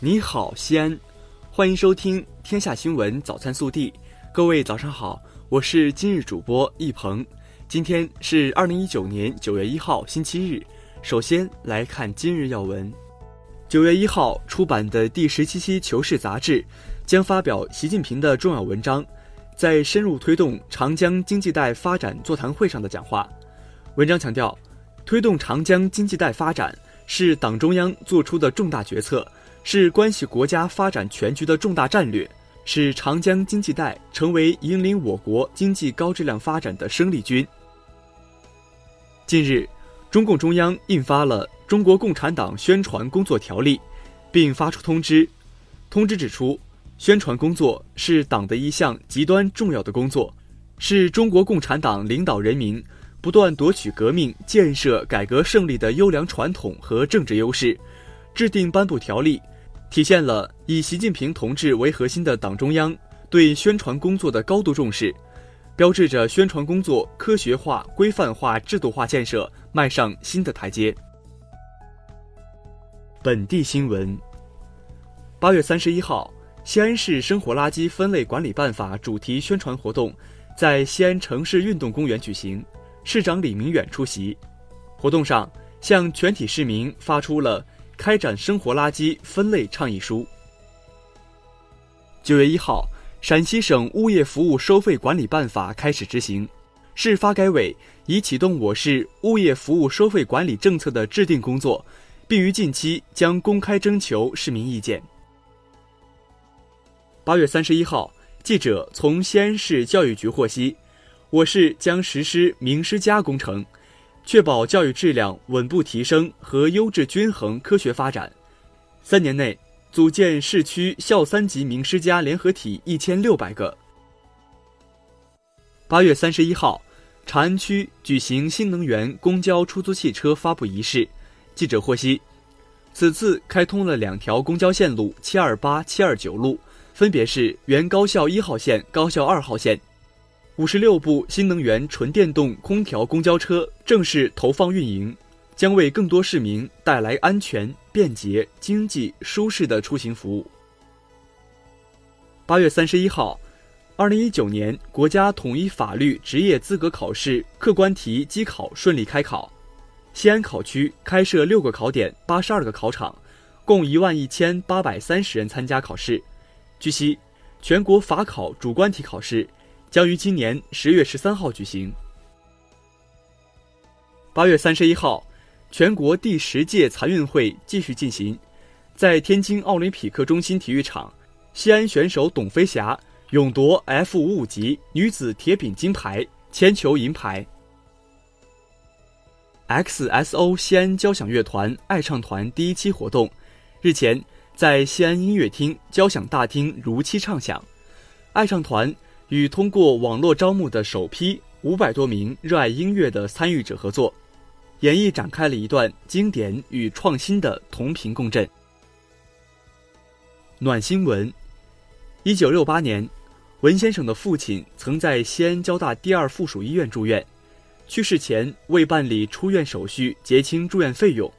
你好，西安，欢迎收听《天下新闻早餐速递》。各位早上好，我是今日主播易鹏。今天是二零一九年九月一号，星期日。首先来看今日要闻。九月一号出版的第十七期《求是》杂志将发表习近平的重要文章，在深入推动长江经济带发展座谈会上的讲话。文章强调，推动长江经济带发展是党中央作出的重大决策，是关系国家发展全局的重大战略，使长江经济带成为引领我国经济高质量发展的生力军。近日，中共中央印发了《中国共产党宣传工作条例》，并发出通知。通知指出，宣传工作是党的一项极端重要的工作，是中国共产党领导人民不断夺取革命、建设、改革胜利的优良传统和政治优势。制定颁布条例，体现了以习近平同志为核心的党中央对宣传工作的高度重视。标志着宣传工作科学化、规范化、制度化建设迈上新的台阶。本地新闻：八月三十一号，西安市生活垃圾分类管理办法主题宣传活动在西安城市运动公园举行，市长李明远出席。活动上，向全体市民发出了开展生活垃圾分类倡议书。九月一号。陕西省物业服务收费管理办法开始执行，市发改委已启动我市物业服务收费管理政策的制定工作，并于近期将公开征求市民意见。八月三十一号，记者从西安市教育局获悉，我市将实施名师加工程，确保教育质量稳步提升和优质均衡科学发展。三年内。组建市区校三级名师家联合体一千六百个。八月三十一号，长安区举行新能源公交出租汽车发布仪式。记者获悉，此次开通了两条公交线路七二八、七二九路，分别是原高校一号线、高校二号线。五十六部新能源纯电动空调公交车正式投放运营。将为更多市民带来安全、便捷、经济、舒适的出行服务。八月三十一号，二零一九年国家统一法律职业资格考试客观题机考顺利开考，西安考区开设六个考点、八十二个考场，共一万一千八百三十人参加考试。据悉，全国法考主观题考试将于今年十月十三号举行。八月三十一号。全国第十届残运会继续进行，在天津奥林匹克中心体育场，西安选手董飞霞勇夺 F 五五级女子铁饼金牌，铅球银牌。XSO 西安交响乐团爱唱团第一期活动，日前在西安音乐厅交响大厅如期唱响。爱唱团与通过网络招募的首批五百多名热爱音乐的参与者合作。演绎展开了一段经典与创新的同频共振。暖新闻：一九六八年，文先生的父亲曾在西安交大第二附属医院住院，去世前未办理出院手续结清住院费用。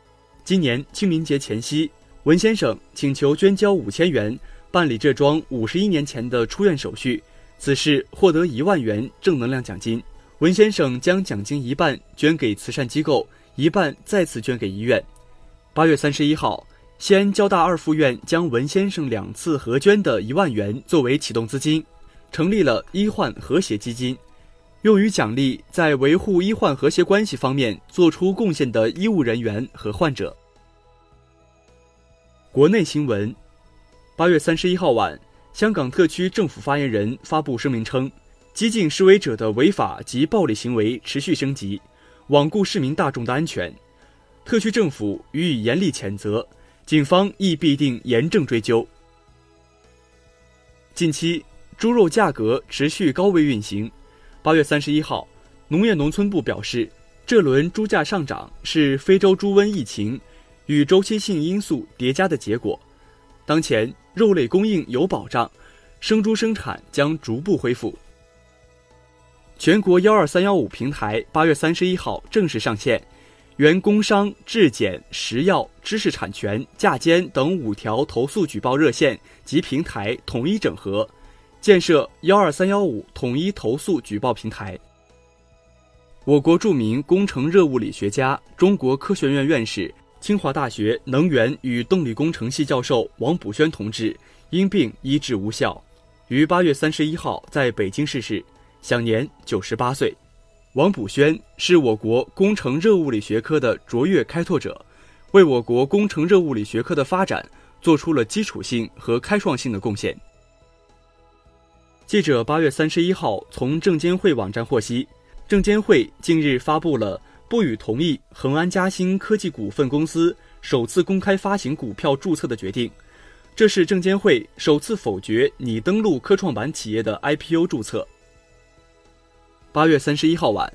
今年清明节前夕，文先生请求捐交五千元办理这桩五十一年前的出院手续，此事获得一万元正能量奖金。文先生将奖金一半捐给慈善机构，一半再次捐给医院。八月三十一号，西安交大二附院将文先生两次合捐的一万元作为启动资金，成立了医患和谐基金，用于奖励在维护医患和谐关系方面做出贡献的医务人员和患者。国内新闻：八月三十一号晚，香港特区政府发言人发布声明称。激进示威者的违法及暴力行为持续升级，罔顾市民大众的安全，特区政府予以严厉谴责，警方亦必定严正追究。近期猪肉价格持续高位运行，八月三十一号，农业农村部表示，这轮猪价上涨是非洲猪瘟疫情与周期性因素叠加的结果，当前肉类供应有保障，生猪生产将逐步恢复。全国幺二三幺五平台八月三十一号正式上线，原工商、质检、食药、知识产权、价监等五条投诉举报热线及平台统一整合，建设幺二三幺五统一投诉举报平台。我国著名工程热物理学家、中国科学院院士、清华大学能源与动力工程系教授王补轩同志因病医治无效，于八月三十一号在北京逝世，享年九十八岁。王补轩是我国工程热物理学科的卓越开拓者，为我国工程热物理学科的发展做出了基础性和开创性的贡献。记者八月三十一号从证监会网站获悉，证监会近日发布了不予同意恒安嘉兴科技股份公司首次公开发行股票注册的决定，这是证监会首次否决拟登陆科创板企业的 IPO 注册。八月三十一号晚，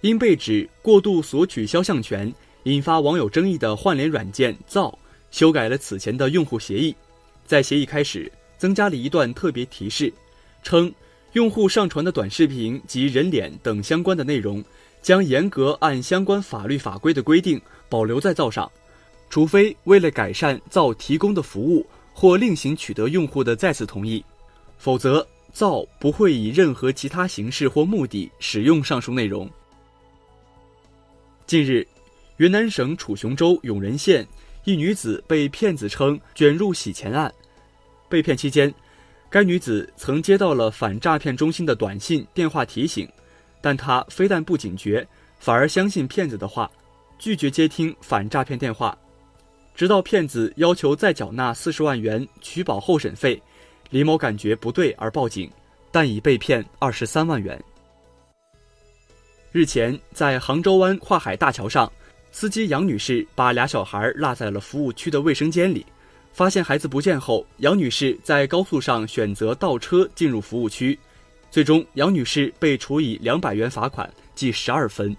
因被指过度索取肖像权，引发网友争议的换脸软件造修改了此前的用户协议，在协议开始增加了一段特别提示，称用户上传的短视频及人脸等相关的内容，将严格按相关法律法规的规定保留在造上，除非为了改善造提供的服务或另行取得用户的再次同意，否则。造不会以任何其他形式或目的使用上述内容。近日，云南省楚雄州永仁县一女子被骗子称卷入洗钱案。被骗期间，该女子曾接到了反诈骗中心的短信、电话提醒，但他非但不警觉，反而相信骗子的话，拒绝接听反诈骗电话，直到骗子要求再缴纳四十万元取保候审费。李某感觉不对而报警，但已被骗二十三万元。日前，在杭州湾跨海大桥上，司机杨女士把俩小孩落在了服务区的卫生间里，发现孩子不见后，杨女士在高速上选择倒车进入服务区，最终杨女士被处以两百元罚款，记十二分。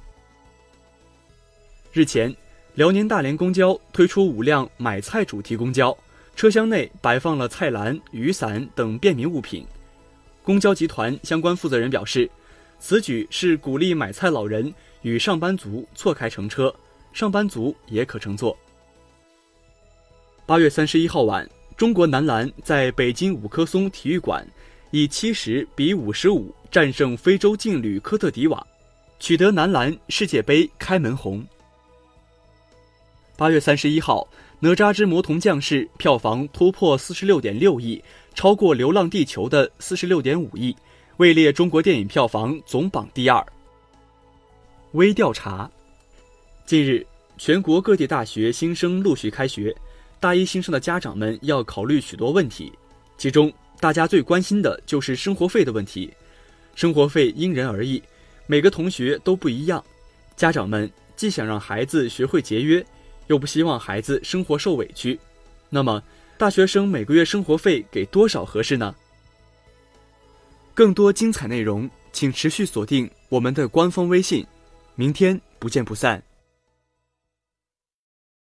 日前，辽宁大连公交推出五辆买菜主题公交。车厢内摆放了菜篮、雨伞等便民物品。公交集团相关负责人表示，此举是鼓励买菜老人与上班族错开乘车，上班族也可乘坐。八月三十一号晚，中国男篮在北京五棵松体育馆以七十比五十五战胜非洲劲旅科特迪瓦，取得男篮世界杯开门红。八月三十一号。《哪吒之魔童降世》票房突破四十六点六亿，超过《流浪地球》的四十六点五亿，位列中国电影票房总榜第二。微调查：近日，全国各地大学新生陆续开学，大一新生的家长们要考虑许多问题，其中大家最关心的就是生活费的问题。生活费因人而异，每个同学都不一样，家长们既想让孩子学会节约。又不希望孩子生活受委屈，那么大学生每个月生活费给多少合适呢？更多精彩内容，请持续锁定我们的官方微信，明天不见不散。